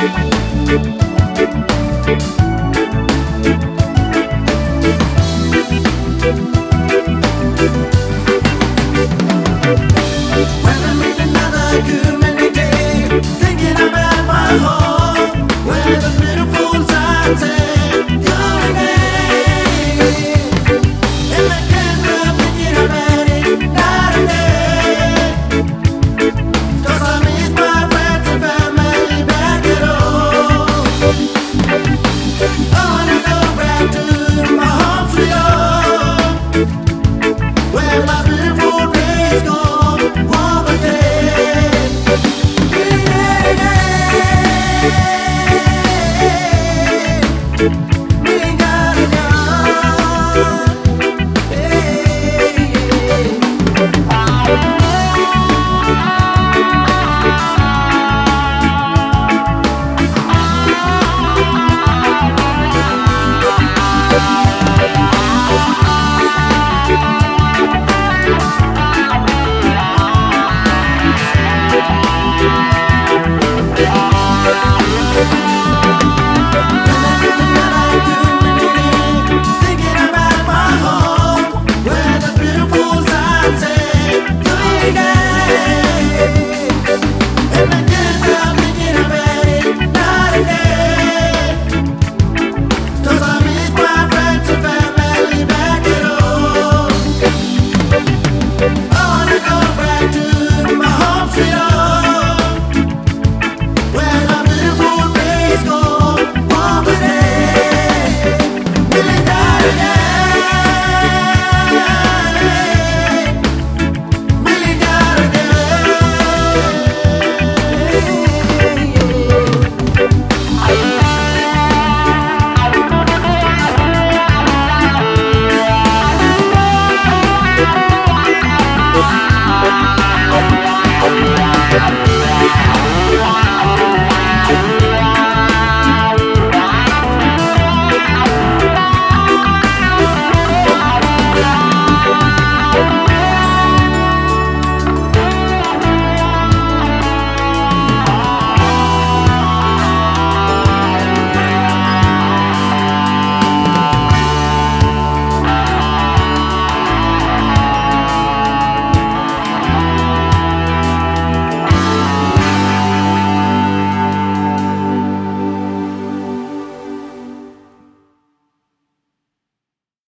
When I meet another girl. the